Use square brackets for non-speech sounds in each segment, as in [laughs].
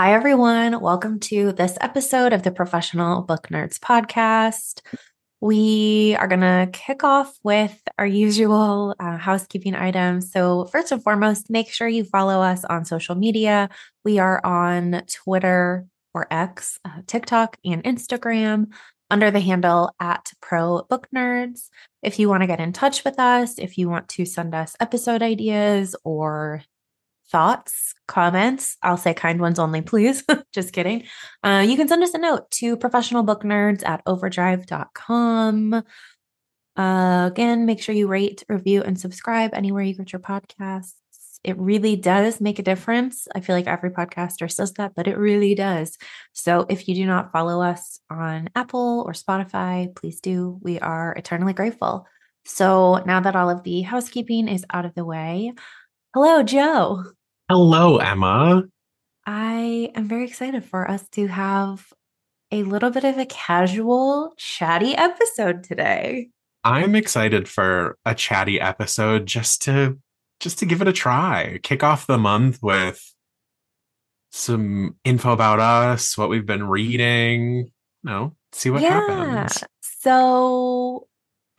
Hi, everyone. Welcome to this episode of the Professional Book Nerds podcast. We are going to kick off with our usual uh, housekeeping items. So, first and foremost, make sure you follow us on social media. We are on Twitter or X, uh, TikTok, and Instagram under the handle at Pro Book Nerds. If you want to get in touch with us, if you want to send us episode ideas or thoughts, comments, I'll say kind ones only, [laughs] please. Just kidding. Uh, you can send us a note to professionalbooknerds at overdrive.com. Uh, again, make sure you rate, review, and subscribe anywhere you get your podcasts. It really does make a difference. I feel like every podcaster says that, but it really does. So if you do not follow us on Apple or Spotify, please do. We are eternally grateful. So now that all of the housekeeping is out of the way, hello, Joe. Hello, Emma. I am very excited for us to have a little bit of a casual, chatty episode today. I'm excited for a chatty episode just to just to give it a try. Kick off the month with some info about us, what we've been reading, you know, see what yeah. happens. So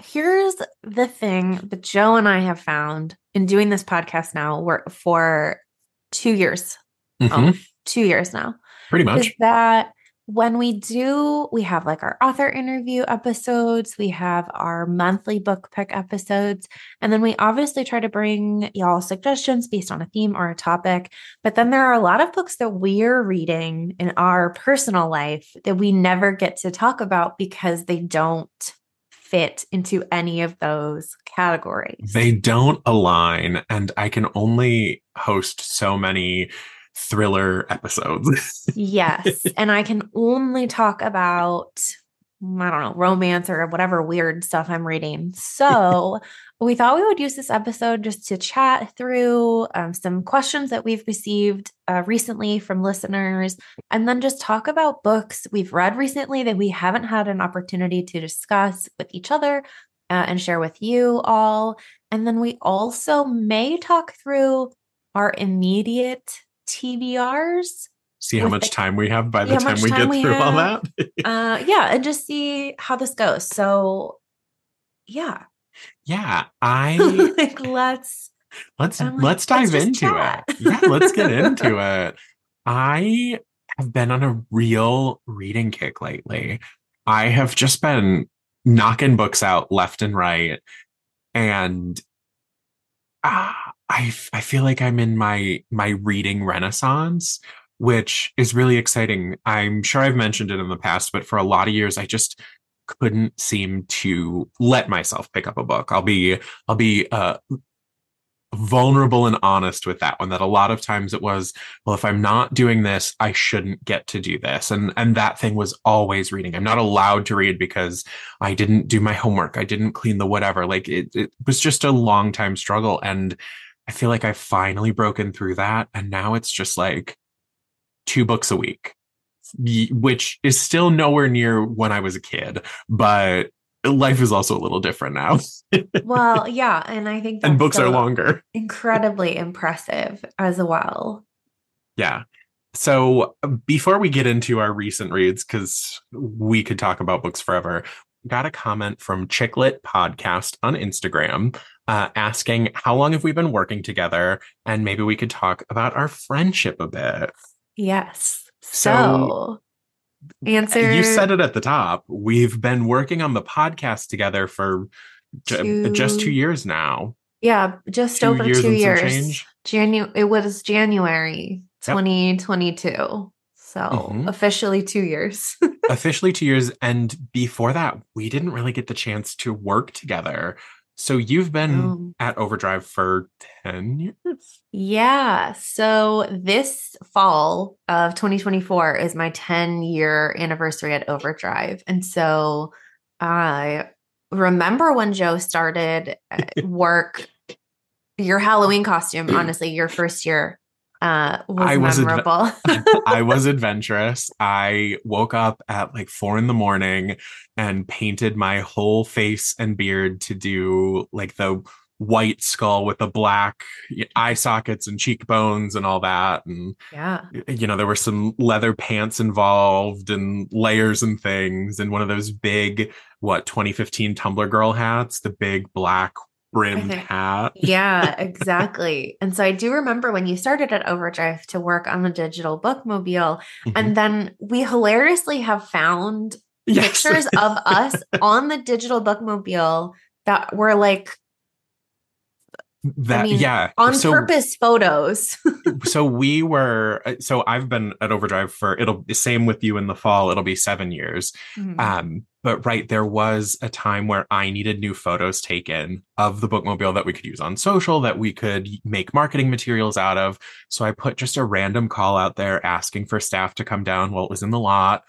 here's the thing that Joe and I have found in doing this podcast now we're, for two years. Mm-hmm. Um, two years now. Pretty much. That when we do, we have like our author interview episodes, we have our monthly book pick episodes, and then we obviously try to bring y'all suggestions based on a theme or a topic. But then there are a lot of books that we're reading in our personal life that we never get to talk about because they don't fit into any of those categories. They don't align, and I can only host so many thriller episodes. [laughs] yes. And I can only talk about I don't know, romance or whatever weird stuff I'm reading. [laughs] So we thought we would use this episode just to chat through um, some questions that we've received uh, recently from listeners, and then just talk about books we've read recently that we haven't had an opportunity to discuss with each other uh, and share with you all. And then we also may talk through our immediate TBRs see how much the, time we have by the time we get we through have. all that. [laughs] uh, yeah, and just see how this goes. So, yeah, yeah, [laughs] I like let's let's like, let's dive let's into chat. it. Yeah, let's get into [laughs] it. I have been on a real reading kick lately. I have just been knocking books out left and right, and uh, I I feel like I'm in my my reading renaissance which is really exciting. I'm sure I've mentioned it in the past, but for a lot of years, I just couldn't seem to let myself pick up a book. I'll be, I'll be, uh, vulnerable and honest with that one that a lot of times it was well if i'm not doing this i shouldn't get to do this and and that thing was always reading i'm not allowed to read because i didn't do my homework i didn't clean the whatever like it, it was just a long time struggle and i feel like i've finally broken through that and now it's just like two books a week, which is still nowhere near when I was a kid, but life is also a little different now. [laughs] well, yeah, and I think and books are longer. Incredibly impressive as well. Yeah. So before we get into our recent reads, because we could talk about books forever, got a comment from Chicklet Podcast on Instagram uh, asking how long have we been working together, and maybe we could talk about our friendship a bit. Yes. So, so answer. You said it at the top. We've been working on the podcast together for two, just two years now. Yeah, just two over years two years. Janu- it was January 2022. So Mhm. officially two years. [laughs] Officially two years. And before that, we didn't really get the chance to work together. So you've been Um, at Overdrive for 10 years? yeah. So this fall of 2024 is my 10 year anniversary at Overdrive. And so I remember when Joe started uh, [laughs] work, your Halloween costume, [clears throat] honestly, your first year uh, was, I was adve- memorable. [laughs] I was [laughs] adventurous. I woke up at like four in the morning and painted my whole face and beard to do like the white skull with the black eye sockets and cheekbones and all that. And, yeah. you know, there were some leather pants involved and layers and things, and one of those big, what, 2015 Tumblr girl hats, the big black brimmed hat. [laughs] Yeah, exactly. and so I do remember when you started at Overdrive to work on the digital bookmobile. Mhm. And then we hilariously have found Yes. pictures [laughs] of us on the digital bookmobile that were like that, mean, yeah. on So- purpose photos. [laughs] so we were uh, so i've been at overdrive for it'll the same with you in the fall it'll be seven years Mhm. um but right there was a time where i needed new photos taken of the bookmobile that we could use on social that we could make marketing materials out of. So i put just a random call out there asking for staff to come down while it was in the lot.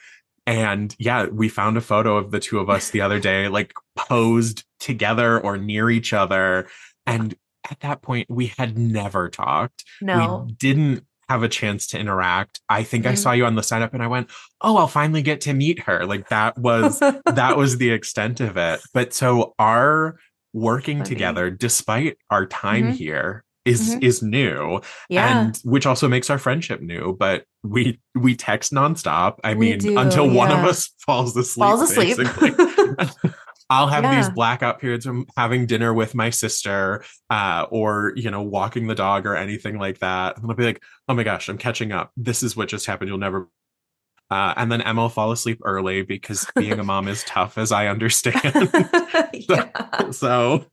And yeah we found a photo of the two of us the other day [laughs] like posed together or near each other. And at that point we had never talked. No. we didn't have a chance to interact. I think I Mhm. saw you on the sign up and I went, "Oh, I'll finally get to meet her." Like that was that was the extent of it. But so our working Funny. together despite our time Mhm. here is Mhm. is new yeah. and which also makes our friendship new but we we text nonstop i We mean do, until one of us [laughs] falls asleep Falls asleep. [laughs] I'll have these blackout periods from having dinner with my sister, uh, or you know, walking the dog or anything like that. And I'll be like, "Oh my gosh, I'm catching up. This is what just happened. You'll never." Uh, and then Emma will fall asleep early because being a mom is [laughs] tough, as I understand. [laughs] [laughs] yeah. so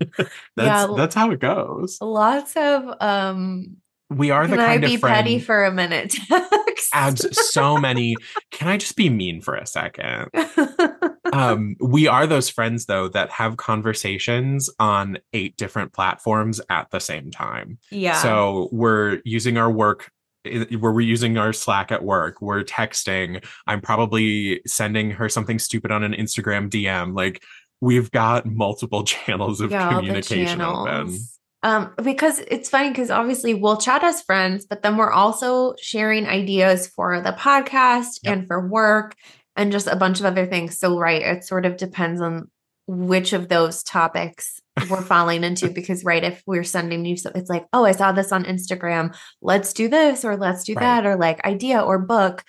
that's Yeah. that's how it goes. Lots of um We are the can I kind be of friend petty for a minute? [laughs] adds so many. Can I just be mean for a second? [laughs] um we are those friends though that have conversations on eight different platforms at the same time yeah. so we're using our work i- we're using our slack at work we're texting i'm probably sending her something stupid on an instagram dm like we've got multiple [laughs] channels of Yeah, the communication open channels. Um, because it's funny because obviously we'll chat as friends, but then we're also sharing ideas for the podcast Yep. and for work and just a bunch of other things. So, right, it sort of depends on which of those topics we're [laughs] falling into. Because, right, if we're sending you stuff, it's like, oh, I saw this on Instagram. Let's do this or let's do Right. that or like idea or book.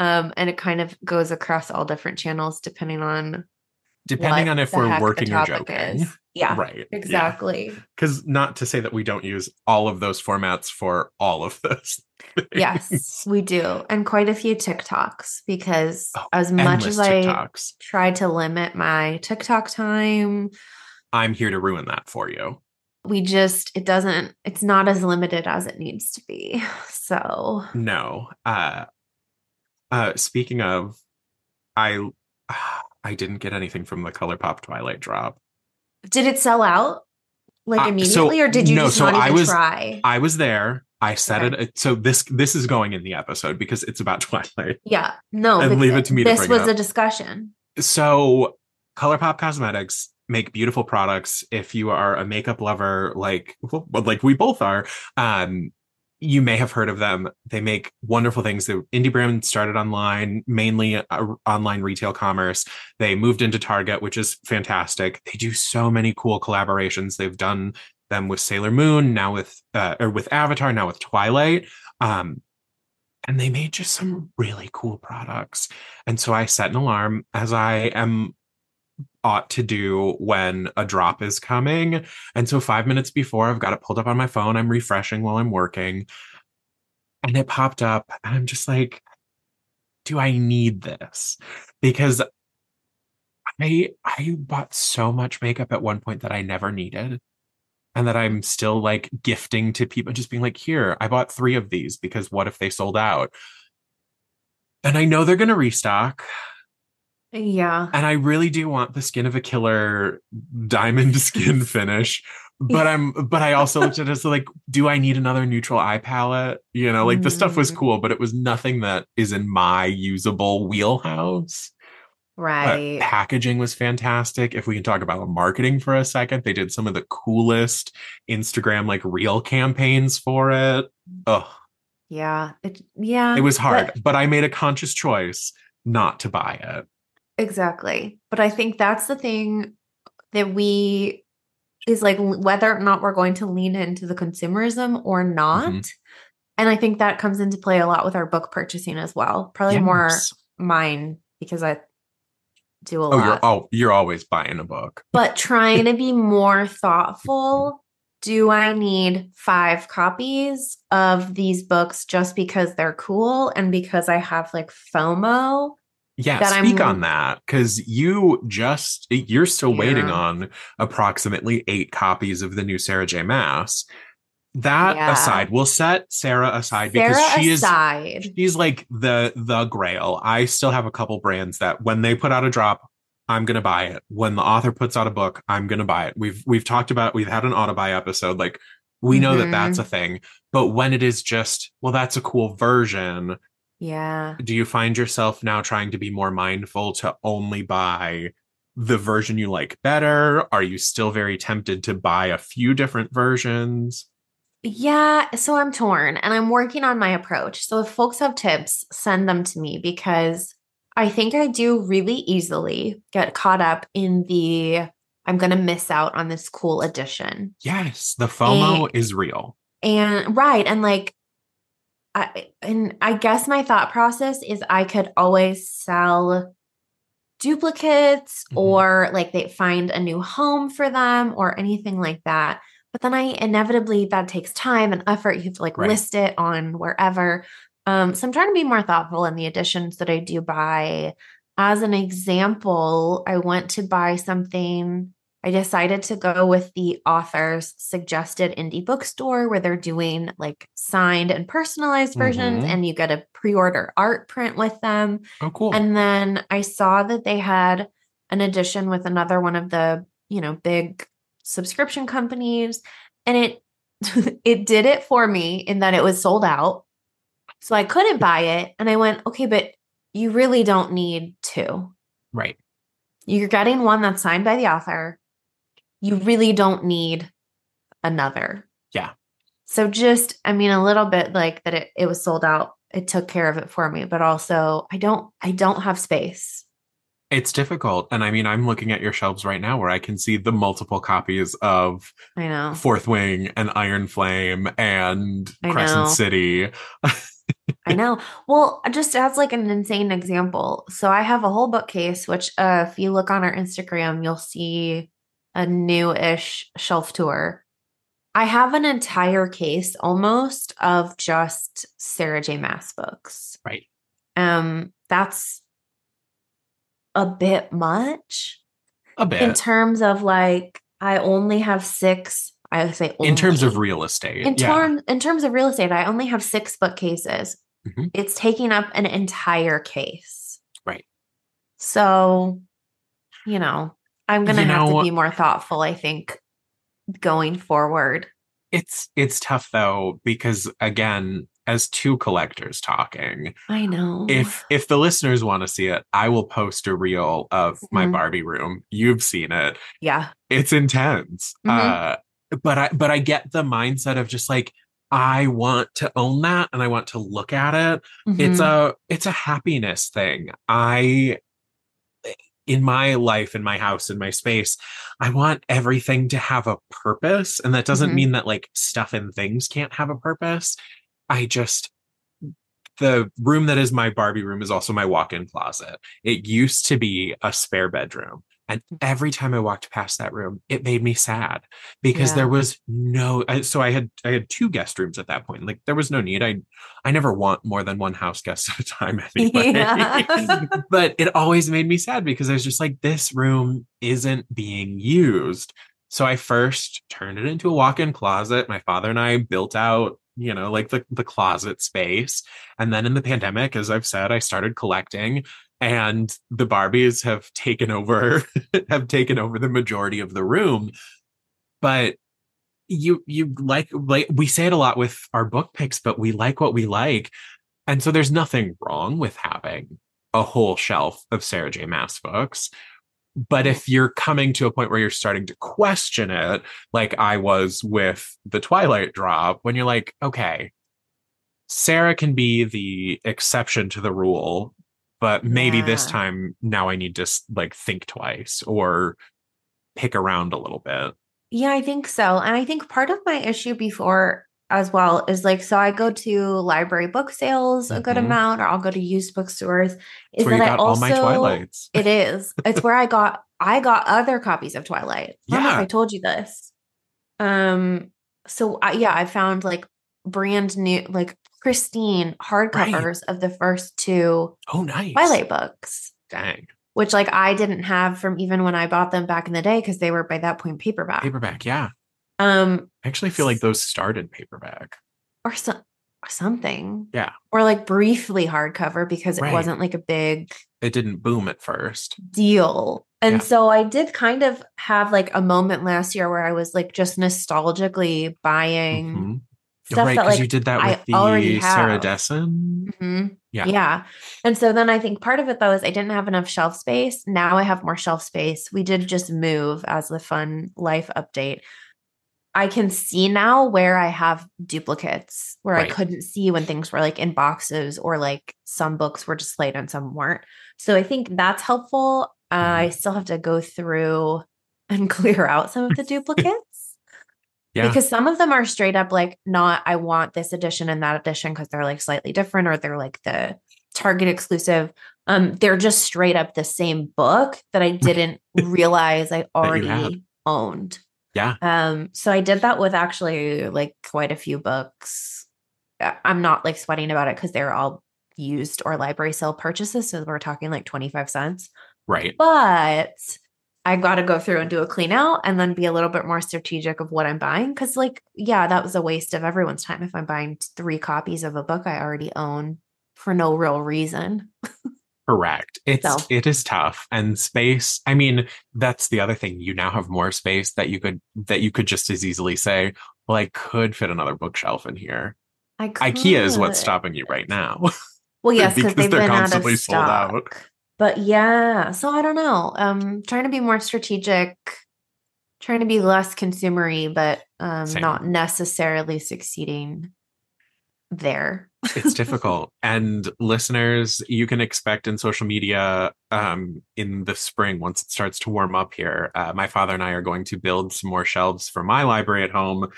Um, and it kind of goes across all different channels depending on depending on if we're working or joking is. Yeah, right exactly. because not to say that we don't use all of those formats for all of [laughs] those things. Yes, we do. And quite a few TikToks because Oh, as much as I try to limit my TikTok time, I'm here to ruin that for you. we just, it doesn't, it's not as limited as it needs to be. [laughs] So, No. Uh uh speaking of I [sighs] I didn't get anything from the ColourPop Twilight drop. did it sell out like Uh, so- immediately or did you no, just so not I even was- try? I was there. I said Okay. it so this this is going in the episode because it's about [laughs] Twilight. yeah, no, And leave it to me to This bring was a discussion. So ColourPop Cosmetics make beautiful products if you are a makeup lover like well, like we both are. Um you may have heard of them. They make wonderful things. The indie brand started online, mainly uh, online retail commerce. They moved into Target, which is fantastic. They do so many cool collaborations. They've done them with Sailor Moon, now with uh, or with Avatar, now with Twilight. Um, and they made just some really cool products. And so I set an alarm as I am ought to do when a drop is coming. And so five minutes before, I've got it pulled up on my phone. I'm refreshing while I'm working. And it popped up. And I'm just like, do I need this? Because I I bought so much makeup at one point that I never needed. and that I'm still like gifting to people, just being like, here, I bought three of these because what if they sold out? And I know they're going to restock. Yeah. And I really do want the skin of a killer diamond [laughs] skin finish. But I'm but I also looked at it as like, do I need another neutral eye palette? You know, like the stuff was Mm. cool, but it was nothing that is in my usable wheelhouse. Right. packaging was fantastic. If we can talk about marketing for a second, they did some of the coolest Instagram like real campaigns for it. Oh, Yeah. It, yeah. it was hard, but- but I made a conscious choice not to buy it. Exactly. But I think that's the thing that we is like whether or not we're going to lean into the consumerism or not. Mhm. And I think that comes into play a lot with our book purchasing as well. Probably more mine because I do a Oh, you're lot. oh, you're always buying a book. but trying to be more [laughs] thoughtful. Do I need five copies of these books just because they're cool and because I have like FOMO? Yeah, that speak I'm- on that because you just you're still waiting on approximately eight copies of the new Sarah J. Maas. That Yeah. aside, we'll set Sarah aside because Sarah she is she's like the the grail. I still have a couple brands that when they put out a drop, I'm gonna buy it. When the author puts out a book, I'm gonna buy it. We've we've talked about we've had an auto buy episode. Like we know that Mhm. that's a thing. But when it is just well, that's a cool version. Yeah. Do you find yourself now trying to be more mindful to only buy the version you like better? Are you still very tempted to buy a few different versions? Yeah, so I'm torn and I'm working on my approach. So if folks have tips, send them to me because I think I do really easily get caught up in the I'm going to miss out on this cool edition. Yes, the FOMO And- is real. And right, and like I and I guess my thought process is I could always sell duplicates Mhm. or like they find a new home for them or anything like that. But then I inevitably that takes time and effort. You have to like Right. list it on wherever. Um, so I'm trying to be more thoughtful in the additions that I do buy. As an example, I went to buy something. I decided to go with the author's suggested indie bookstore where they're doing like signed and personalized versions, Mhm. and you get a pre order art print with them. Oh, cool. And then I saw that they had an edition with another one of the, you know, big subscription companies and it [laughs] it did it for me in that it was sold out. So I couldn't buy it and I went, "Okay, but you really don't need two. right. You're getting one that's signed by the author. You really don't need another." Yeah. So just, I mean, a little bit like that it, it was sold out. It took care of it for me, but also I don't I don't have space. It's difficult. And I mean, I'm looking at your shelves right now where I can see the multiple copies of I know. Fourth Wing and Iron Flame and I Crescent know. City. I know. Well, just as like an insane example. So I have a whole bookcase, which uh, if you look on our Instagram, you'll see a new-ish shelf tour. I have an entire case almost of just Sarah J. Maas books. Right. Um, that's a bit much A bit. in terms of like I only have six. I would say in terms of real estate. In yeah. terms in terms of real estate, I only have six bookcases. Mhm. It's taking up an entire case. Right. So, you know, I'm gonna You have know- to be more thoughtful, I think, going forward. It's it's tough though, because again, as two collectors talking, I know. if if the listeners want to see it, I will post a reel of my Mhm. Barbie room. You've seen it. yeah. It's intense. Mhm. Uh but I but I get the mindset of just like I want to own that and I want to look at it. It's Mhm. a it's a happiness thing. I in my life, in my house, in my space, I want everything to have a purpose. And that doesn't Mhm. mean that like stuff and things can't have a purpose. I just the room that is my Barbie room is also my walk-in closet. It used to be a spare bedroom. And mm. every time I walked past that room, it made me sad because Yeah. there was no. So I had I had two guest rooms at that point. Like there was no need. I I never want more than one house guest [laughs] at a time [laughs] anyway. Yeah. but it always made me sad because I was just like, this room isn't being used. so I first turned it into a walk-in closet. My father and I built out, you know, like the, the closet space. And then in the pandemic, as I've said, I started collecting and the Barbies have taken over, [laughs] have taken over the majority of the room. But you you like like we say it a lot with our book picks, but we like what we like. And so there's nothing wrong with having a whole shelf of Sarah J. Maas books. But if you're coming to a point where you're starting to question it, like I was with the Twilight drop, when you're like, okay, Sarah can be the exception to the rule, but maybe yeah. this time now I need to like think twice or pick around a little bit. Yeah, I think so. And I think part of my issue before as well is like so I go to library book sales a good mm-hmm. amount, or I'll go to used bookstores. Is that I also all my Twilights? it is. It's where I got I got other copies of Twilight. [laughs] I yeah, I told you this. Um. So I, yeah, I found like brand new, like pristine hardcovers right. of the first two. Oh, nice Twilight books. Dang which like I didn't have from even when I bought them back in the day because they were by that point paperback. Paperback, yeah. Um, I actually feel like those started paperback or so, something. Yeah, or like briefly hardcover because it right. wasn't like a big. It didn't boom at first. Deal. And yeah. so I did kind of have like a moment last year where I was like just nostalgically buying mm-hmm stuff right, that like you did that with I the Sarah Dessen. Mm-hmm. Yeah. Yeah. And so then I think part of it though is I didn't have enough shelf space. Now I have more shelf space. We did just move as the fun life update. I can see now where I have duplicates where right. I couldn't see when things were like in boxes or like some books were displayed and some weren't. So I think that's helpful. Uh, I mm-hmm. still have to go through and [laughs] clear out some of the [laughs] duplicates. Yeah. Because some of them are straight up like not I want this edition and that edition because they're like slightly different or they're like the Target exclusive. Um they're just straight up the same book that I [laughs] didn't realize I already owned. Yeah. Um so I did that with actually like quite a few books. I'm not like sweating about it cuz they're all used or library sale purchases so we're talking like 25 cents. Right. But I got to go through and do a clean out and then be a little bit more strategic of what I'm buying. Cause, like, yeah, that was a waste of everyone's time if I'm buying three copies of a book I already own for no real reason. Correct. It's so. it is tough and space. I mean, that's the other thing. You now have more space that you could that you could just as easily say, well, I could fit another bookshelf in here. I could. IKEA is what's stopping you right now. Well, [laughs] yes, because they've been constantly out of stock. sold out but yeah so i don't know um trying to be more strategic trying to be less consumery but um Same. not necessarily succeeding there. [laughs] It's difficult and listeners you can expect in social media um in the spring once it starts to warm up here uh, my father and i are going to build some more shelves for my library at home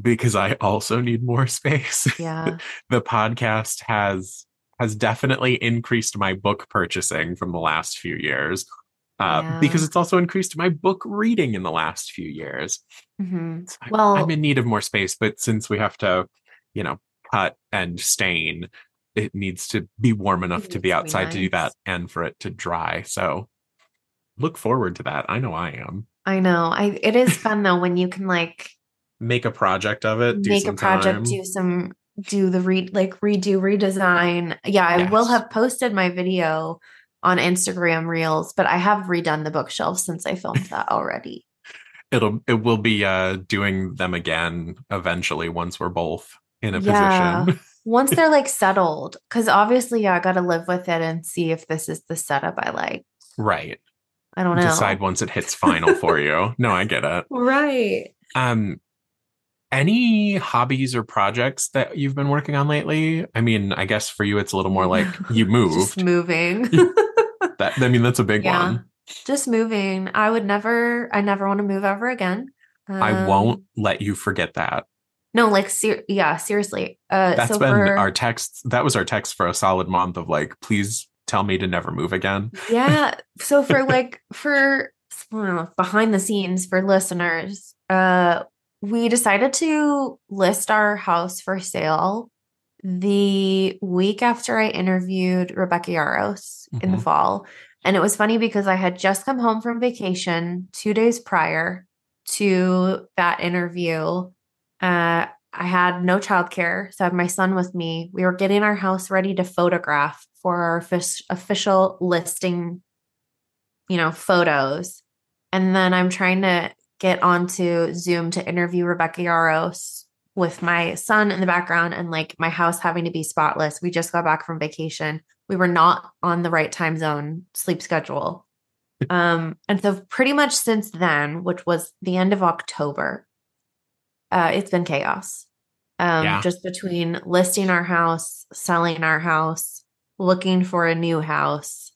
because i also need more [laughs] space. Yeah. The podcast has has definitely increased my book purchasing from the last few years. Uh, yeah. Because it's also increased my book reading in the last few years. Mm-hmm. So well, I'm in need of more space, but since we have to, you know, cut and stain, it needs to be warm enough to be outside to, be nice. to do that and for it to dry. So look forward to that. I know I am. I know. I it is fun though when you can like make a project of it, make a project, time. do some do the read like redo redesign. Yeah, I yes. will have posted my video on Instagram Reels, but I have redone the bookshelf since I filmed that already. It'll it will be uh doing them again eventually once we're both in a yeah. position. once they're like [laughs] settled, because obviously, yeah, I got to live with it and see if this is the setup I like. Right. I don't know. Decide once it hits final for you. No, I get it. [laughs] Right. Um, any hobbies or projects that you've been working on lately? I mean, I guess for you it's a little more like [laughs] you moved. Just moving. [laughs] that I mean, that's a big yeah. one. Just moving. I would never I never want to move ever again. Um, I won't let you forget that. No, like ser- yeah, seriously. Uh That's so been for, our text that was our text for a solid month of like please tell me to never move again. yeah. [laughs] So for like for know, behind the scenes for listeners, uh we decided to list our house for sale the week after I interviewed Rebecca Yarros mm-hmm. in the mm-hmm. fall. And it was funny because I had just come home from vacation two days prior. to that interview, uh, I had no childcare, so I had my son with me. We were getting our house ready to photograph for our official listing, you know, photos. And then I'm trying to get onto Zoom to interview Rebecca Yarros with my son in the background and like my house having to be spotless. We just got back from vacation. We were not on the right time zone sleep schedule. [laughs] Um, and so pretty much since then, which was the end of October, uh, it's been chaos. Um, yeah. just between listing our house, selling our house, looking for a new house,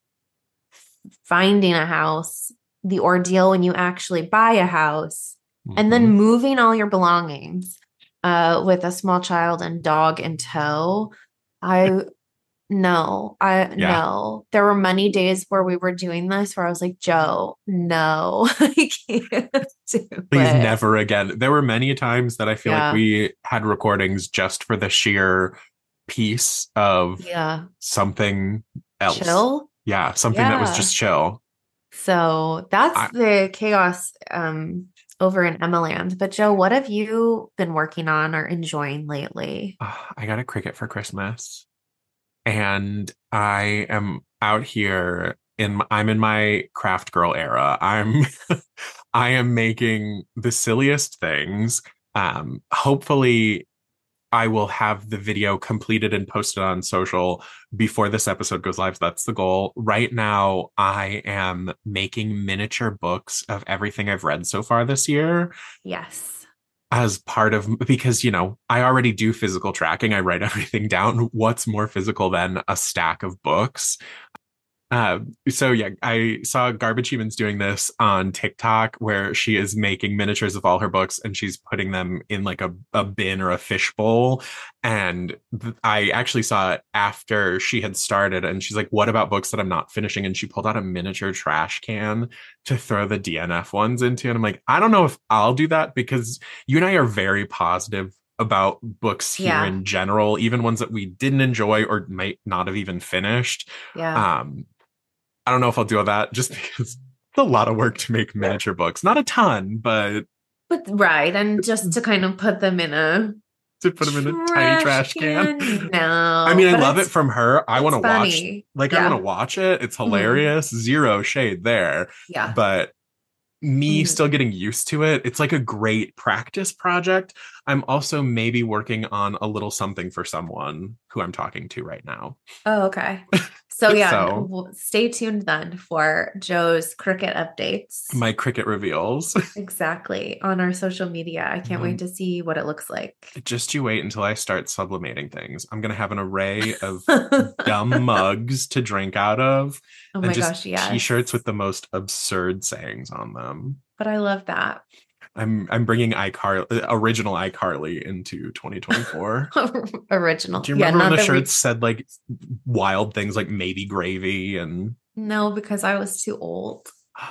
finding a house, the ordeal when you actually buy a house, mm-hmm. and then mm-hmm. moving all your belongings uh, with a small child and dog in tow. I no, I yeah. no. There were many days where we were doing this where I was like, Joe, no, [laughs] I can't do Please it. never again. There were many times that I feel yeah. like we had recordings just for the sheer piece of yeah something else. Chill? Yeah, something yeah. that was just chill. So that's I, the chaos um over in Emmaland. But Joe, what have you been working on or enjoying lately? I got a Cricut for Christmas and I am out here in I'm in my craft girl era. I'm [laughs] I am making the silliest things. Um hopefully I will have the video completed and posted on social before this episode goes live. That's the goal. Right now, I am making miniature books of everything I've read so far this year. Yes as part of because you know I already do physical tracking. I write [laughs] everything down. What's more physical than a stack of books? Uh, so yeah, I saw Garbage Humans doing this on TikTok where she is making miniatures of all her books and she's putting them in like a, a bin or a fish bowl. And th- I actually saw it after she had started and she's like, what about books that I'm not finishing? And she pulled out a miniature trash can to throw the DNF ones into. And I'm like, I don't know if I'll do that because you and I are very positive about books here yeah. in general, even ones that we didn't enjoy or might not have even finished. Yeah. Um, I don't know if I'll do all that just [laughs] because it's a lot of work to make miniature books. Not a ton, but but right, and just to kind of put them in a to put them in a tiny trash can. can. No, I mean I love it from her. I want to watch, like yeah. I want to watch it. It's mm-hmm. hilarious. Mm-hmm. Zero shade there. Yeah, but me mm-hmm. still getting used to it. It's like a great practice project. I'm also maybe working on a little something for someone who I'm talking to right now. Oh, okay. So [laughs] yeah, so, stay tuned then for Joe's Cricut updates. My Cricut reveals. [laughs] exactly. On our social media. I can't mm-hmm. wait to see what it looks like. Just you wait until I start sublimating things. I'm gonna have an array of [laughs] dumb mugs to drink out of. Oh my gosh, yeah. T-shirts with the most absurd sayings on them. But I love that. I'm I'm bringing iCarly uh, original iCarly into 2024. [laughs] original. Do you remember yeah, when the shirts we... said like wild things like maybe gravy and No, because I was too old. [gasps]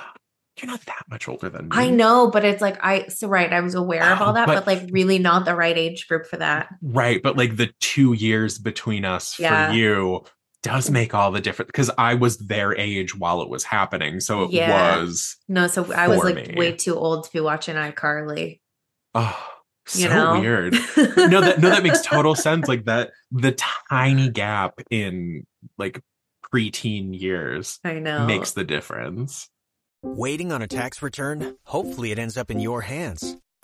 You're not that much older than me. I know, but it's like I so right, I was aware of oh, all that, but, but, like really not the right age group for that. Right, but like the 2 years between us yeah. for you does make all the difference because I was their age while it was happening. So it yeah. was no, so I was like me. way too old to be watching iCarly. Oh, so you know? weird. [laughs] no, that no, that makes total sense. Like that the tiny gap in like preteen years I know makes the difference. Waiting on a tax return? Hopefully it ends up in your hands.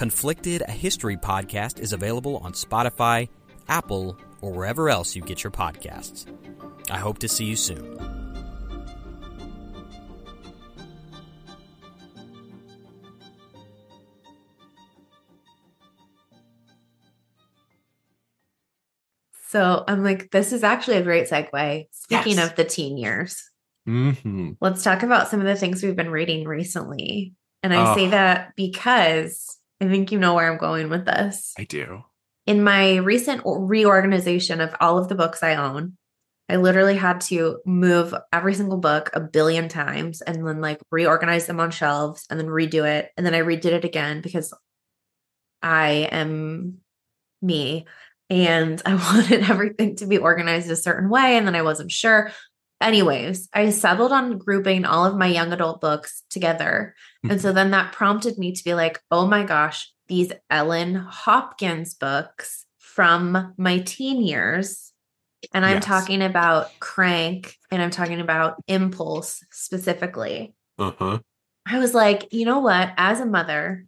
Conflicted, a history podcast, is available on Spotify, Apple, or wherever else you get your podcasts. I hope to see you soon. So I'm like, this is actually a great segue. Speaking Yes. of the teen years, hmm let's talk about some of the things we've been reading recently. And I Oh. say that because I think you know where I'm going with this. I do. In my recent reorganization of all of the books I own, I literally had to move every single book a billion times and then like reorganize them on shelves and then redo it. And then I redid it again because I am me and [laughs] I wanted everything to be organized a certain way. And then I wasn't sure. Anyways, I settled on grouping all of my young adult books together. And so then that prompted me to be like, oh my gosh, these Ellen Hopkins books from my teen years. And I'm Yes. talking about Crank and I'm talking about Impulse specifically. Uh-huh. I was like, you know what? As a mother,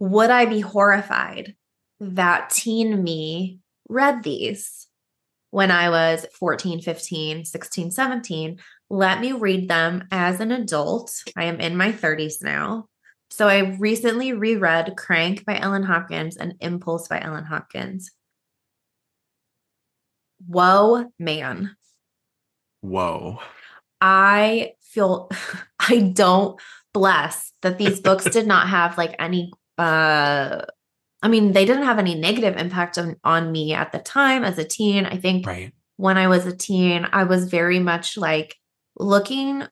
would I be horrified that teen me read these when I was 14, 15, 16, 17? Let me read them as an adult. I am in my 30s now. So I recently reread Crank by Ellen Hopkins and Impulse by Ellen Hopkins. Whoa, man. Whoa. I feel [laughs] I don't bless that these books did not have like any uh I mean they didn't have any negative impact on on me at the time as a teen. I think Right. when I was a teen, I was very much like looking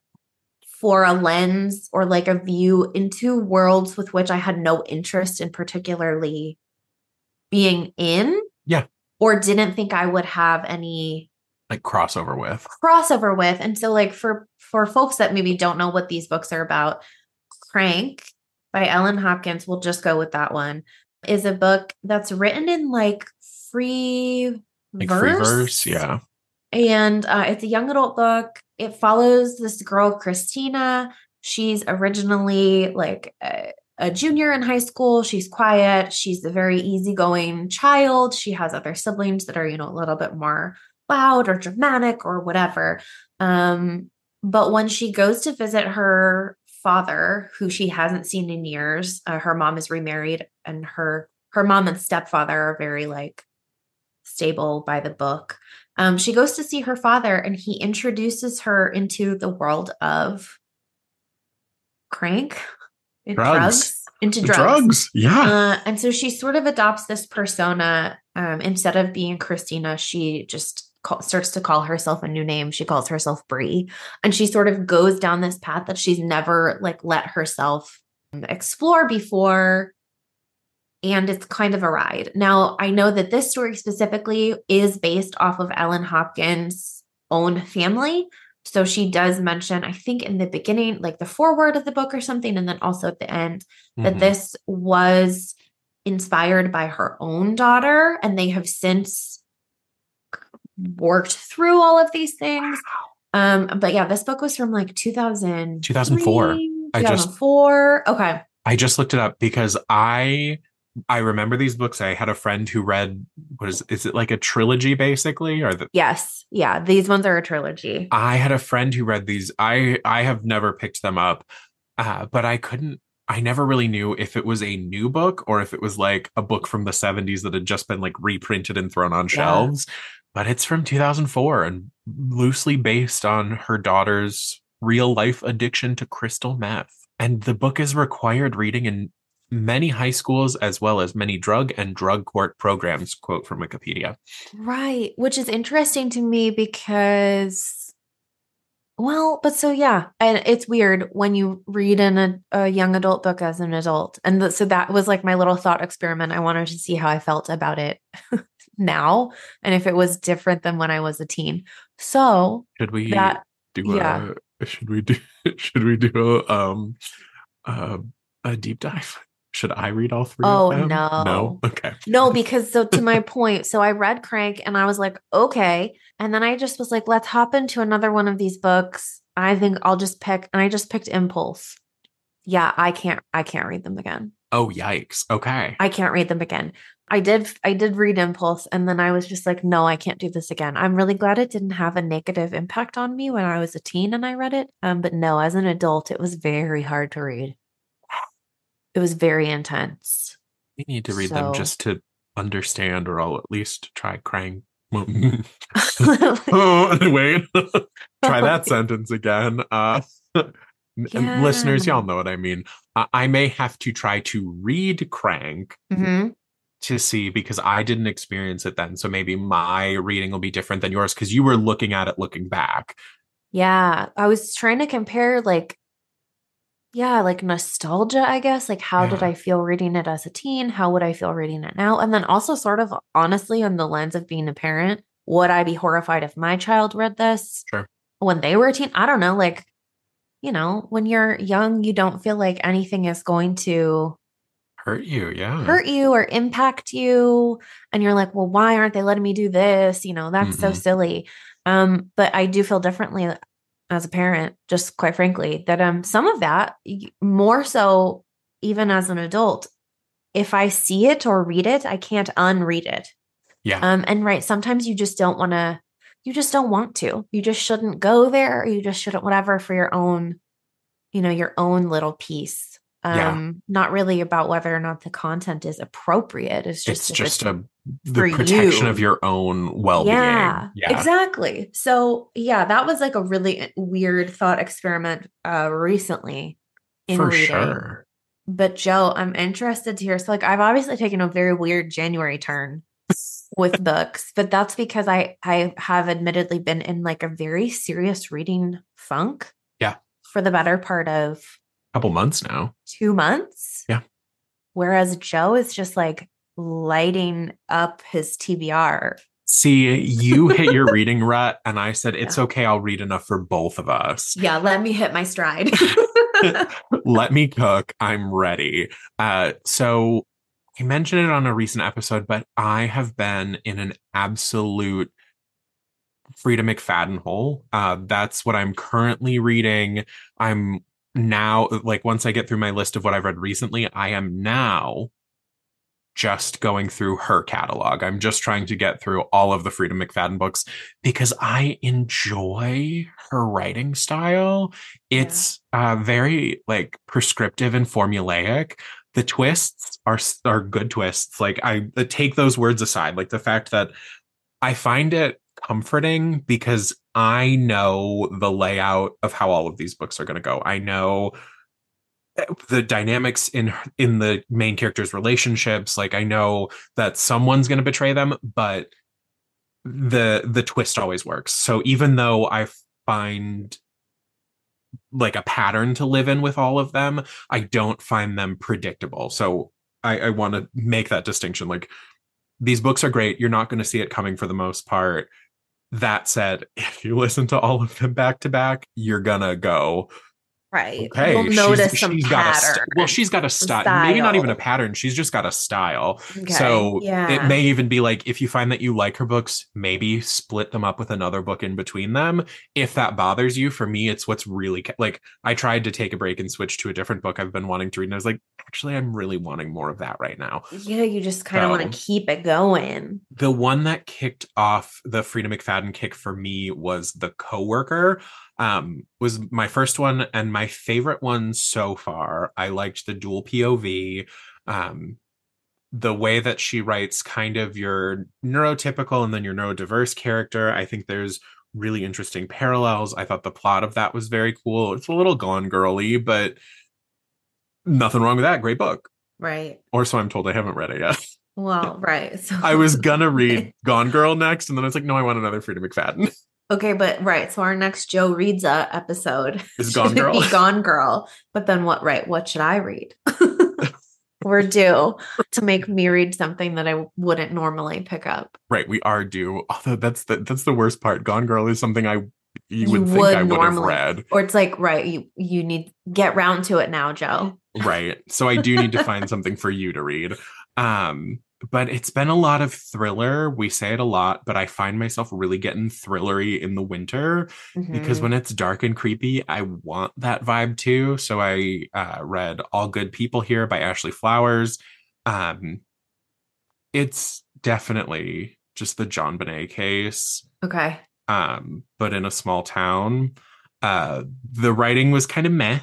for a lens or like a view into worlds with which I had no interest in particularly being in. Yeah. Or didn't think I would have any Like crossover with. crossover with and so like for for folks that maybe don't know what these books are about crank by ellen hopkins we'll just go with that one is a book that's written in like free Like verse? free verse. Yeah. and uh, it's a young adult book. It follows this girl kristina. She's originally like a, a junior in high school. She's quiet. She's a very easygoing child. She has other siblings that are you know a little bit more loud or dramatic or whatever. Um but when she goes to visit her father who she hasn't seen in years uh, her mom is remarried and her her mom and stepfather are very like stable by the book um, she goes to see her father and he introduces her into the world of crank and Drugs. into drugs, drugs. Yeah. Uh, and so she sort of adopts this persona um, instead of being kristina she just call, starts to call herself a new name she calls herself bree and she sort of goes down this path that she's never like let herself explore before and it's kind of a ride. Now, I know that this story specifically is based off of Ellen Hopkins' own family. So she does mention, I think in the beginning, like the foreword of the book or something, and then also at the end, that Mhm. this was inspired by her own daughter, and they have since worked through all of these things. Um, but yeah, this book was from like 2000 2004. I just- 2004. Okay. I just looked it up because I I remember these books. I had a friend who read what is is it like a trilogy basically or the Yes. Yeah. These ones are a trilogy. I had a friend who read these. I I have never picked them up. Uh, but I couldn't I never really knew if it was a new book or if it was like a book from the 70s that had just been like reprinted and thrown on Yeah. shelves. But it's from 2004 and loosely based on her daughter's real life addiction to crystal meth. And the book is required reading in many high schools as well as many drug and drug court programs, quote from Wikipedia. Right. Which is interesting to me because Well, but so yeah, and it's weird when you read in a, a young adult book as an adult, and th- so that was like my little thought experiment. I wanted to see how I felt about it [laughs] now, and if it was different than when I was a teen. So Should we that do yeah. a should we do [laughs] should we do a um uh, a deep dive? Should I read all three Oh, of them? no. No. Okay. No, because so to my point, so I read Crank and I was like, okay. And then I just was like, let's hop into another one of these books. I think I'll just pick, and I just picked Impulse. Yeah, I can't, I can't read them again. Oh yikes. Okay. I can't read them again. I did, I did read Impulse, and then I was just like, no, I can't do this again. I'm really glad it didn't have a negative impact on me when I was a teen and I read it. Um, but no, as an adult, it was very hard to read. It was very intense. We need to read them just to understand, or I'll at least try crying. oh, [laughs] [laughs] wait. [laughs] try that sentence again. Uh, Yeah. listeners, y'all know what I mean. I, I may have to try to read Crank hmm to see because I didn't experience it then. So maybe my reading will be different than yours because you were looking at it looking back. Yeah, I was trying to compare like yeah, like nostalgia, I guess. Like how did I feel reading it as a teen? How would I feel reading it now? And then also sort of honestly on the lens of being a parent, would I be horrified if my child read this Sure. when they were a teen? I don't know, like you know, when you're young, you don't feel like anything is going to Hurt you, yeah. hurt you or impact you and you're like well why aren't they letting me do this you know that's so Mhm. silly um but i do feel differently as a parent just quite frankly that um some of that more so even as an adult if i see it or read it i can't unread it Yeah. um and right sometimes you just don't want to you just don't want to you just shouldn't go there or you just shouldn't whatever for your own you know your own little piece Yeah. um not really about whether or not the content is appropriate it's just it's just a the protection you. of your own well-being. yeah, Yeah. exactly so yeah that was like a really weird thought experiment uh recently in For reading sure. but joe i'm interested to hear so like i've obviously taken a very weird january turn with [laughs] books but that's because i i have admittedly been in like a very serious reading funk Yeah. for the better part of couple months now. two months. Yeah. Whereas Joe is just like lighting up his TBR. See, you [laughs] hit your reading rut, and I said, it's Yeah. okay, I'll read enough for both of us. Yeah, let me hit my stride. [laughs] Let me cook. I'm ready. Uh, so I mentioned it on a recent episode, but I have been in an absolute Freida McFadden hole. Uh, that's what I'm currently reading. I'm now, like, once I get through my list of what I've read recently, I am now just going through her catalog. I'm just trying to get through all of the Freida McFadden books because I enjoy her writing style. Yeah. It's uh, very like prescriptive and formulaic. The twists are are good twists. Like I uh, take those words aside, like the fact that I find it comforting because I know the layout of how all of these books are going to go. I know eh, the dynamics in in the main characters relationships. Like i know that someone's going to betray them but the the twist always works. So even though i find like a pattern to live in with all of them i don't find them predictable. So i i want to make that distinction. Like these books are great. You're not going to see it coming for the most part that said [laughs] if you listen to all of them back to back you're gonna go right. Okay, You'll she's- some she's got a st- well, she's got a some style. Maybe not even a pattern. She's just got a style. Okay, So yeah. it may even be like if you find that you like her books, maybe split them up with another book in between them. If that bothers you, for me, it's what's really ca- like. I tried to take a break and switch to a different book I've been wanting to read, and I was like, actually, I'm really wanting more of that right now. yeah, you just kind of want to keep it going. The one that kicked off the Freida McFadden kick for me was The Coworker. Um, was my first one and my favorite one so far. I liked the dual POV. Um, the way that she writes kind of your neurotypical and then your neurodiverse character. I think there's really interesting parallels. I thought the plot of that was very cool. It's a little gone girly, but nothing wrong with that. Great book. Right. Or so I'm told. I haven't read it yet. Well, right. So [laughs] I was gonna [laughs] read Gone Girl next, and then I was like, no, I want another Freida McFadden. Okay, but right. So our next Joe reads a episode is [laughs] Gone Girl. be Gone Girl. But then what? Right? What should I read? [laughs] We're due to make me read something that I wouldn't normally pick up. Right, we are due. Although that's the that's the worst part. Gone Girl is something I you, would think I would have read. Or it's like, right, you you need get round to it now, Joe. Right. So I do need to find something for you to read. Um but it's been a lot of thriller. We say it a lot, but I find myself really getting thrillery in the winter mm-hmm. because when it's dark and creepy, I want that vibe too. So I uh, read All Good People Here by Ashley Flowers. Um, it's definitely just the JonBenét case. Okay. Um, but in a small town. Uh, the writing was kind of meh,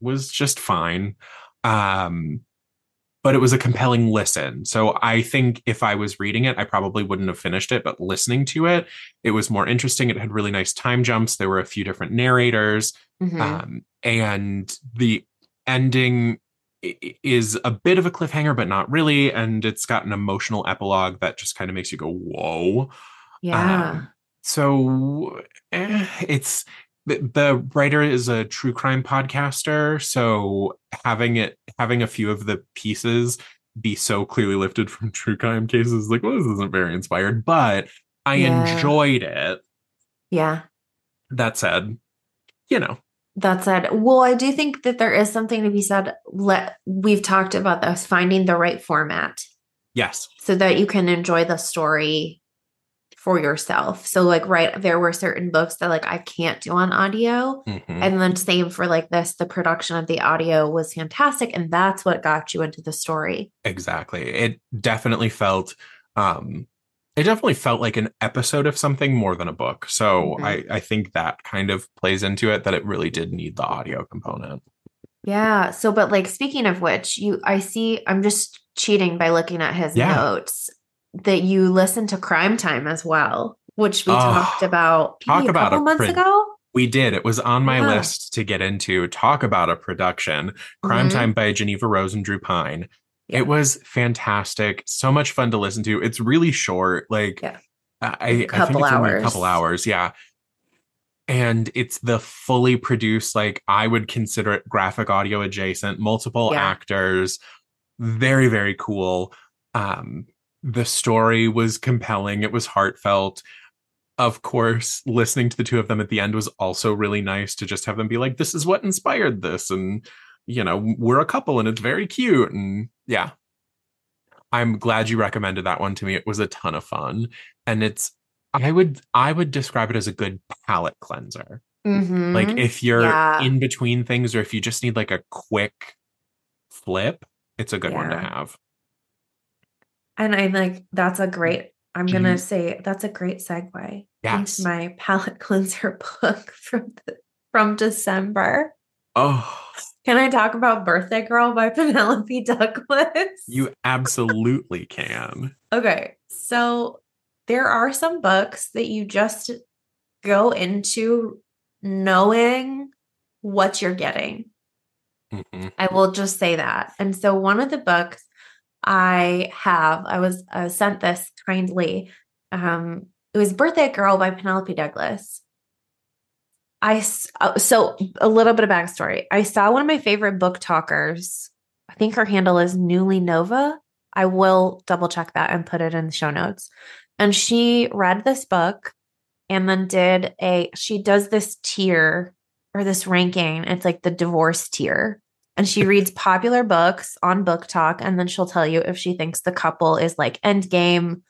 was just fine. Um, but it was a compelling listen. So I think if I was reading it, I probably wouldn't have finished it, but listening to it, it was more interesting. It had really nice time jumps. There were a few different narrators. Mm-hmm. Um, and the ending is a bit of a cliffhanger, but not really. And it's got an emotional epilogue that just kind of makes you go, whoa. Yeah. Um, so eh, it's the writer is a true crime podcaster so having it having a few of the pieces be so clearly lifted from [laughs] true crime cases like well this isn't very inspired but i yeah. enjoyed it. Yeah. That said you know. That said well i do think that there is something to be said let we've talked about this finding the right format. Yes. So that you can enjoy the story for yourself. So like right there were certain books that like I can't do on audio. Mm-hmm. And then same for like this the production of the audio was fantastic and that's what got you into the story. Exactly. It definitely felt um it definitely felt like an episode of something more than a book. So mm-hmm. I I think that kind of plays into it that it really did need the audio component. Yeah. So but like speaking of which, you I see I'm just cheating by looking at his yeah. notes that you listen to Crime Time as well, which we oh, talked about talk about a months pro- ago. We did. It was on my yeah. list to get into. Talk about a production. Crime mm-hmm. Time by Jeneva Rose and Drew Pine. Yeah. It was fantastic. So much fun to listen to. It's really short. Like yeah. I, I think it's hours. only a couple hours. Yeah. And it's the fully produced, like I would consider it graphic audio adjacent, multiple actors. Very, very cool. Um, the story was compelling, it was heartfelt. Of course, listening to the two of them at the end was also really nice to just have them be like, this is what inspired this. And, you know, we're a couple and it's very cute. And yeah, I'm glad you recommended that one to me. It was a ton of fun. And it's, I would, I would describe it as a good palate cleanser. Mm-hmm. Like if you're yeah. in between things or if you just need like a quick flip, it's a good yeah. one to have. And I'm like, that's a great, I'm going to say that's a great segue yes. into my [laughs] palate cleanser book from the, from December. Oh. Can I talk about Birthday Girl by [laughs] Penelope Douglas? You absolutely can. Okay. So there are some books that you just go into knowing what you're getting. Mm-hmm. I will just say that. And so one of the books I have. I was uh, sent this kindly. Um, it was Birthday Girl by Penelope Douglas. I uh, so a little bit of backstory. I saw one of my favorite BookTokers. I think her handle is Newly Nova. I will double check that and put it in the show notes. And she read this book and then did a she does this tier or this ranking. It's like the divorce tier and she reads popular books on BookTok and then she'll tell you if she thinks the couple is like endgame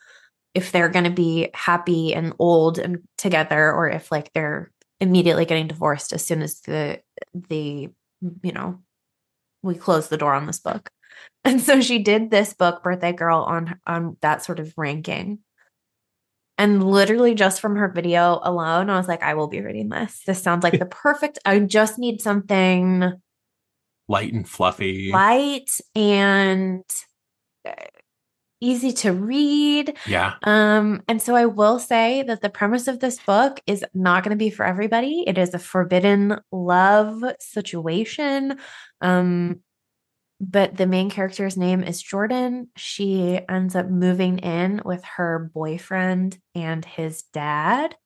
if they're going to be happy and old and together or if like they're immediately getting divorced as soon as the the you know we close the door on this book. [laughs] And so she did this book birthday girl on on that sort of ranking. And literally just from her video alone i was like i will be reading this. This sounds like the perfect i just need something light and fluffy, light and uh, easy to read. Yeah. Um and so I will say that the premise of this book is not going to be for everybody. It is a forbidden love situation. Um but the main character's name is Jordan. She ends up moving in with her boyfriend and his dad.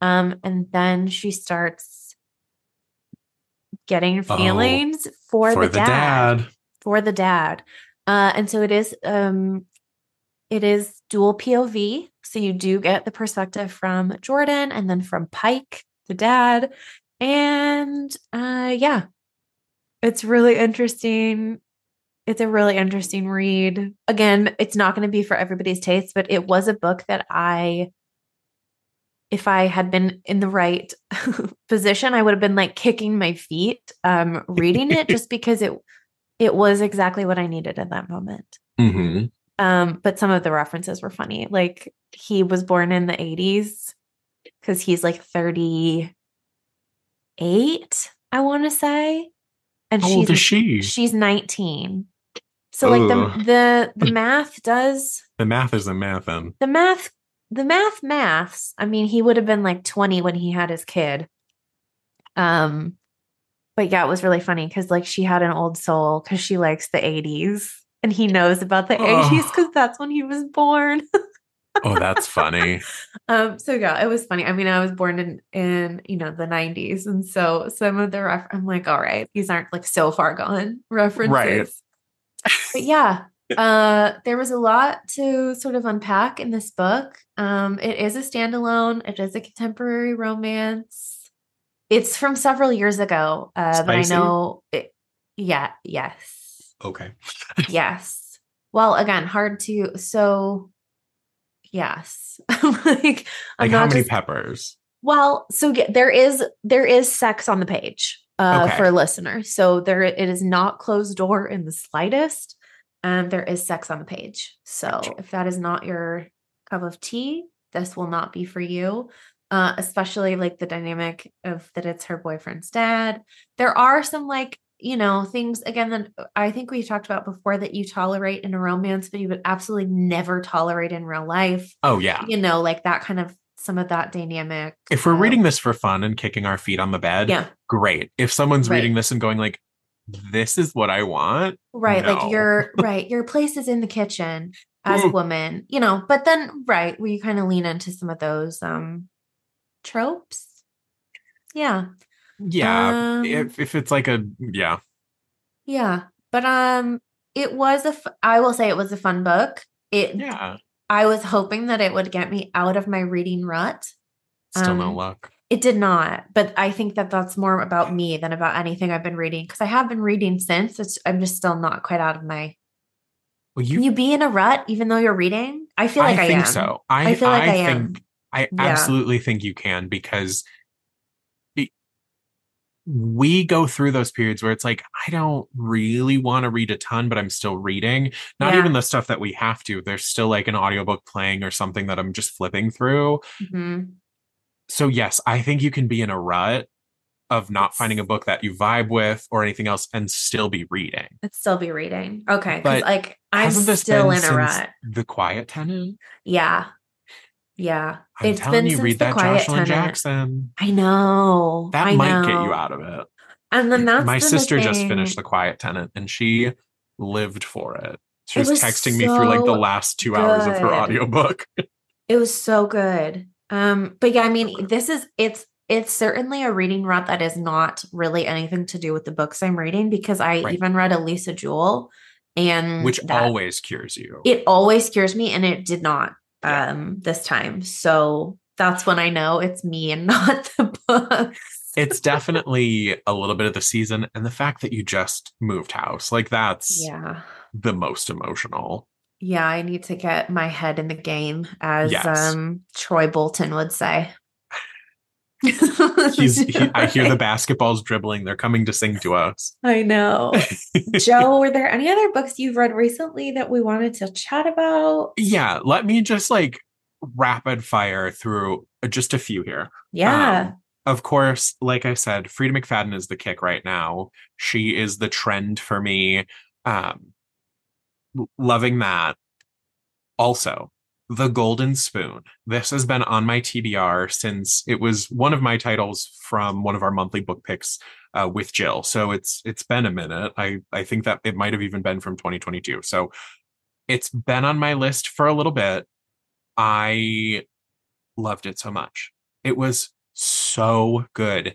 Um, and then she starts getting Oh, feelings for, for the, dad, dad. For the dad. Uh, and so it is um it is dual POV. So you do get the perspective from Jordan and then from Pike, the dad. And uh yeah. It's really interesting. It's a really interesting read. Again, it's not going to be for everybody's taste, but it was a book that I if I had been in the right [laughs] position, I would have been like kicking my feet um reading it just [laughs] because it it was exactly what I needed at that moment. hmm Um, but some of the references were funny. Like he was born in the 80s because he's like 38, I want to say. And How she's old is she? she's 19. So like the the the [laughs] math does The math is a mathin. the math the math maths. I mean, he would have been like 20 when he had his kid. Um but yeah, it was really funny because like she had an old soul because she likes the 80s and he knows about the Oh. 80s because that's when he was born. Oh, that's funny. [laughs] um, so yeah, it was funny. I mean, I was born in in you know the 90s, and so some of the ref I'm like, all right, these aren't like so far gone references. But yeah, uh there was a lot to sort of unpack in this book. Um, it is a standalone, it is a contemporary romance. It's from several years ago, uh, but I know it, yeah, yes. Okay. yes. Well, again, hard to so yes. [laughs] like I'm Like how many just, peppers? well, so yeah, there is there is sex on the page uh Okay. for listeners. So there it is not closed door in the slightest. Um there is sex on the page. So if that is not your cup of tea, this will not be for you. Uh especially like the dynamic of that it's her boyfriend's dad. There are some like you know things again that I think we talked about before that you tolerate in a romance, but you would absolutely never tolerate in real life. Oh yeah. You know, like that kind of some of that dynamic. If we're reading this for fun and kicking our feet on the bed, yeah, great. If someone's Right. reading this and going like, "This is what I want," right. No. Like your [laughs] right, your place is in the kitchen as a woman, you know. But then, right, we kind of lean into some of those um tropes. Yeah, yeah. Um, if if it's like a yeah, yeah. But um, it was a. F- I will say it was a fun book. It. yeah, I was hoping that it would get me out of my reading rut. still no Um, luck. It did not, but I think that that's more about me than about anything I've been reading because I have been reading since. It's, I'm just still not quite out of my. Well, Can you, you be in a rut even though you're reading? I feel like I, think am. so. I, I feel like I, think am. I Yeah. absolutely think you can because it, we go through those periods where it's like I don't really want to read a ton, but I'm still reading. Not Yeah. even the stuff that we have to. There's still like an audiobook playing or something that I'm just flipping through. Mhm. So yes, I think you can be in a rut of not finding a book that you vibe with or anything else and still be reading. I'd still be reading. Okay, because But like I'm still in a rut. The Quiet Tenant? Yeah, yeah. I'm It's telling been you, read the that Quiet Jocelyn Tenant. Jackson. I know. That I might get you out of it. And then that's my sister just finished the quiet tenant and she lived for it she It was, was texting me through like the last two hours of her good. audiobook [laughs] It was so good. Um, but yeah, I mean, this is it's it's certainly a reading rut that is not really anything to do with the books I'm reading because I Right. even read a Lisa Jewell and which that- always cures you it always cures me and it did not Yeah. um this time. So that's when I know it's me and [laughs] not the books. it's definitely a little bit of the season and the fact that you just moved house like that's yeah. the most emotional Yeah, I need to get my head in the game, as Yes. um Troy Bolton would say. he's [laughs] he, i hear the basketballs dribbling they're coming to sing to us I know. [laughs] Joe, were there any other books you've read recently that we wanted to chat about? yeah let me just like rapid fire through just a few here Yeah. Um, of course, like I said, Freida McFadden is the kick right now. She is the trend for me. Um, loving that. Also, The Golden Spoon. This has been on my TBR since it was one of my titles from one of our monthly book picks uh, with Jill. So it's it's been a minute. I I think that it might have even been from 2022. So it's been on my list for a little bit. I loved it so much. It was so good.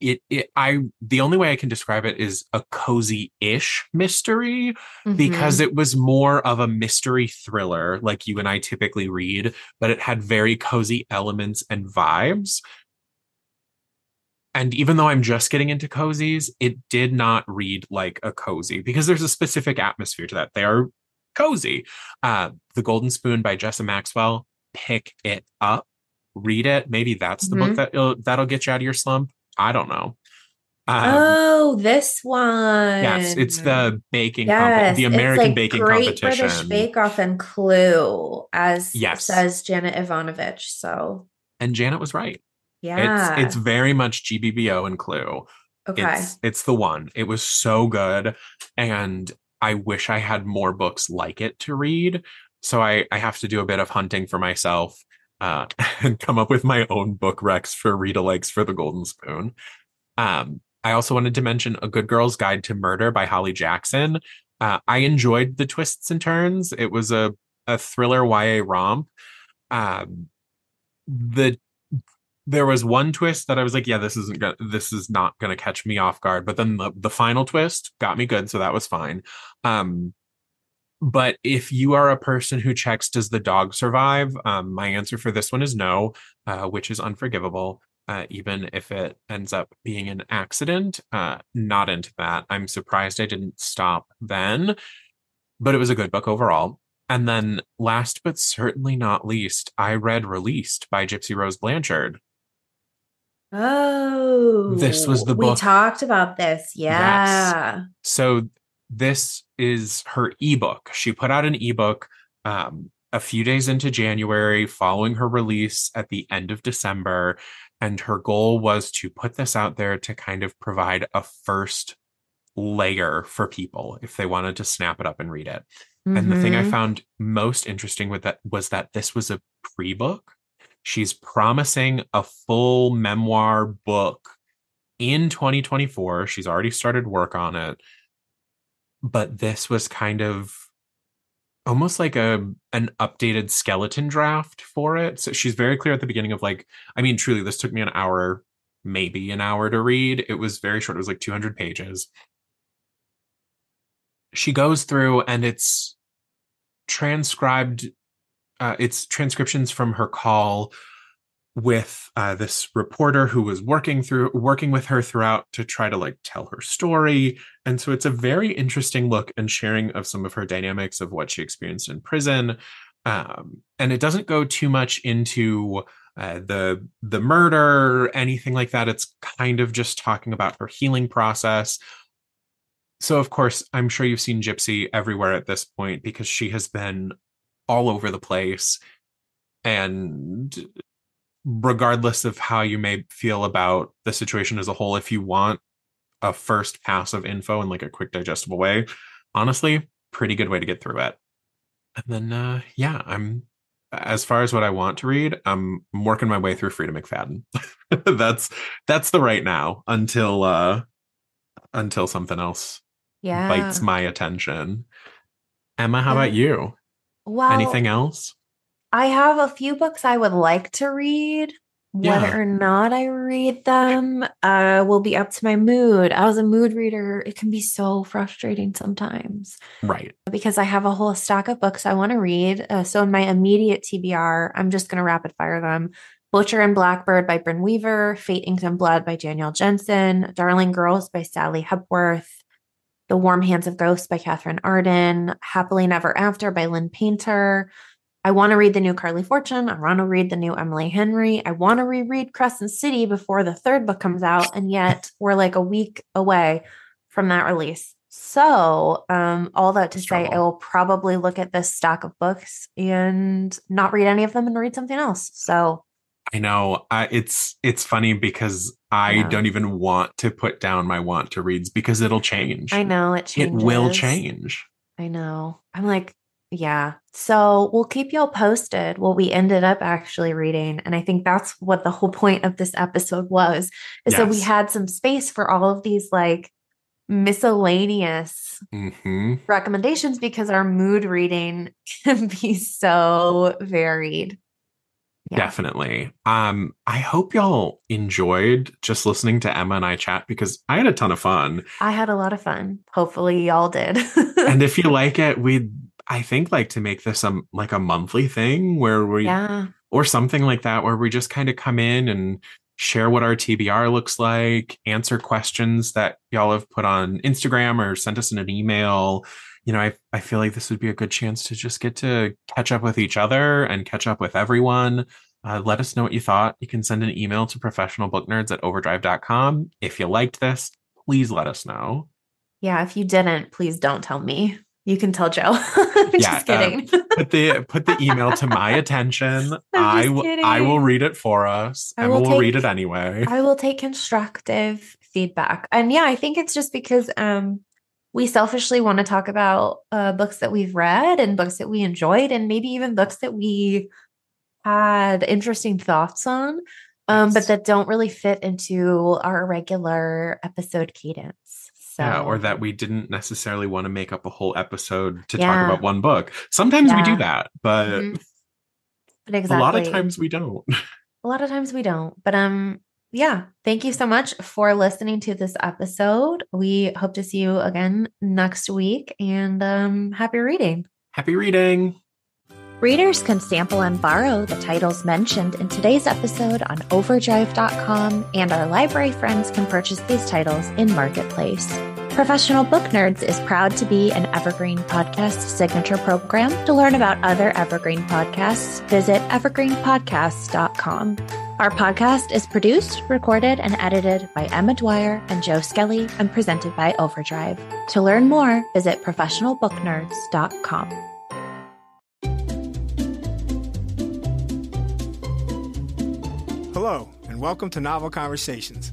It, it I the only way I can describe it is a cozy-ish mystery because Mhm. it was more of a mystery thriller like you and I typically read, but it had very cozy elements and vibes. And even though I'm just getting into cozies, it did not read like a cozy because there's a specific atmosphere to that. They are cozy. Uh, the Golden Spoon by Jessa Maxwell. Pick it up, read it. Maybe that's the book Mhm. that that'll get you out of your slump. I don't know. Um, oh, this one. yes, it's the baking, Yes, comp- the it's American like baking Great competition. British Bake Off and Clue, as Yes. says Janet Evanovich. So and Janet was right. yeah, It's it's very much GBBO and Clue. okay. It's it's the one. It was so good, and I wish I had more books like it to read. So I I have to do a bit of hunting for myself uh, and [laughs] come up with my own book recs for read alikes for the Golden Spoon. Um, I also wanted to mention A Good Girl's Guide to Murder by Holly Jackson. Uh, I enjoyed the twists and turns. It was a a thriller YA romp. Um, the there was one twist that I was like, yeah, this isn't gonna, this is not going to catch me off guard. But then the, the final twist got me good, so that was fine. Um, but if you are a person who checks, does the dog survive? Um, my answer for this one is no, uh, which is unforgivable. Uh, even if it ends up being an accident, uh, not into that. I'm surprised I didn't stop then, but it was a good book overall. And then, last but certainly not least, I read Released by Gypsy Rose Blanchard. Oh, This was the book. we talked about this. Yeah. So this is her ebook. She put out an ebook um, a few days into January, following her release at the end of December, and her goal was to put this out there to kind of provide a first layer for people if they wanted to snap it up and read it. And the thing I Mhm. found most interesting with that was that this was a pre-book. She's promising a full memoir book in 2024. She's already started work on it. But this was kind of almost like a an updated skeleton draft for it. So she's very clear at the beginning of like, I mean, truly, this took me an hour, maybe an hour to read. It was very short. It was like 200 pages. She goes through and it's transcribed uh, it's transcriptions from her call with uh, this reporter who was working through working with her throughout to try to like tell her story. And so it's a very interesting look and sharing of some of her dynamics of what she experienced in prison. Um, and it doesn't go too much into uh, the the murder anything like that. It's kind of just talking about her healing process. So of course i'm sure you've seen gypsy everywhere at this point because she has been all over the place. And regardless of how you may feel about the situation as a whole if you want a first pass of info in like a quick digestible way honestly pretty good way to get through it and then uh yeah i'm as far as what i want to read i'm working my way through freida mcfadden [laughs] that's that's the right now until uh until something else yeah. bites my attention emma how Yeah. about you well, anything else I have a few books I would like to read. Yeah. Whether or not I read them uh, will be up to my mood. As a mood reader, it can be so frustrating sometimes right because I have a whole stack of books I want to read. Uh, so, in my immediate TBR, I'm just going to rapid fire them Butcher and Blackbird by Brynne Weaver, Fate Inked in Blood by Danielle Jensen, Darling Girls by Sally Hepworth, The Warm Hands of Ghosts by Katherine Arden, Happily Never After by Lynn Painter. I want to read the new Carley Fortune. I want to read the new Emily Henry. I want to reread Crescent City before the third book comes out. And yet we're like a week away from that release. So, um, all that to say, I will probably look at this stack of books and not read any of them and read something else. So, I know. I, it's it's funny because I Yeah. don't even want to put down my want to reads because it'll change. I know it It will change. I know. I'm like, yeah. So we'll keep y'all posted what we ended up actually reading. And I think that's what the whole point of this episode was. Is that we had some space for all of these like miscellaneous hmm recommendations because our mood reading [laughs] can be so varied. Yeah. Definitely. Um, I hope y'all enjoyed just listening to Emma and I chat because I had a ton of fun. I had a lot of fun. Hopefully y'all did. [laughs] and if you like it, we'd I think like to make this a like a monthly thing where we yeah. or something like that where we just kind of come in and share what our TBR looks like, answer questions that y'all have put on Instagram or sent us in an email. You know, I I feel like this would be a good chance to just get to catch up with each other and catch up with everyone. Uh, let us know what you thought. You can send an email to professionalbooknerds at overdrive.com. If you liked this, please let us know. Yeah, if you didn't, please don't tell me. You can tell Joe. [laughs] Yeah, just kidding. Put the put the email to my attention. [laughs] I will I will read it for us. I Emma will will read it anyway. I will take constructive feedback. And yeah, I think it's just because um we selfishly want to talk about uh books that we've read and books that we enjoyed and maybe even books that we had interesting thoughts on um but that don't really fit into our regular episode cadence. So Yeah, or that we didn't necessarily want to make up a whole episode to Yeah. talk about one book. Sometimes we do that, but Mhm. But a lot of times we don't. [laughs] a lot of times we don't but um yeah thank you so much for listening to this episode we hope to see you again next week and um happy reading Happy reading. readers can sample and borrow the titles mentioned in today's episode on overdrive.com and our library friends can purchase these titles in marketplace Professional Book Nerds is proud to be an Evergreen Podcast signature program. To learn about other Evergreen podcasts, visit evergreenpodcasts.com. Our podcast is produced, recorded, and edited by Emma Dwyer and Joe Skelly and presented by Overdrive. To learn more, visit professionalbooknerds.com. Hello, and welcome to Novel Conversations,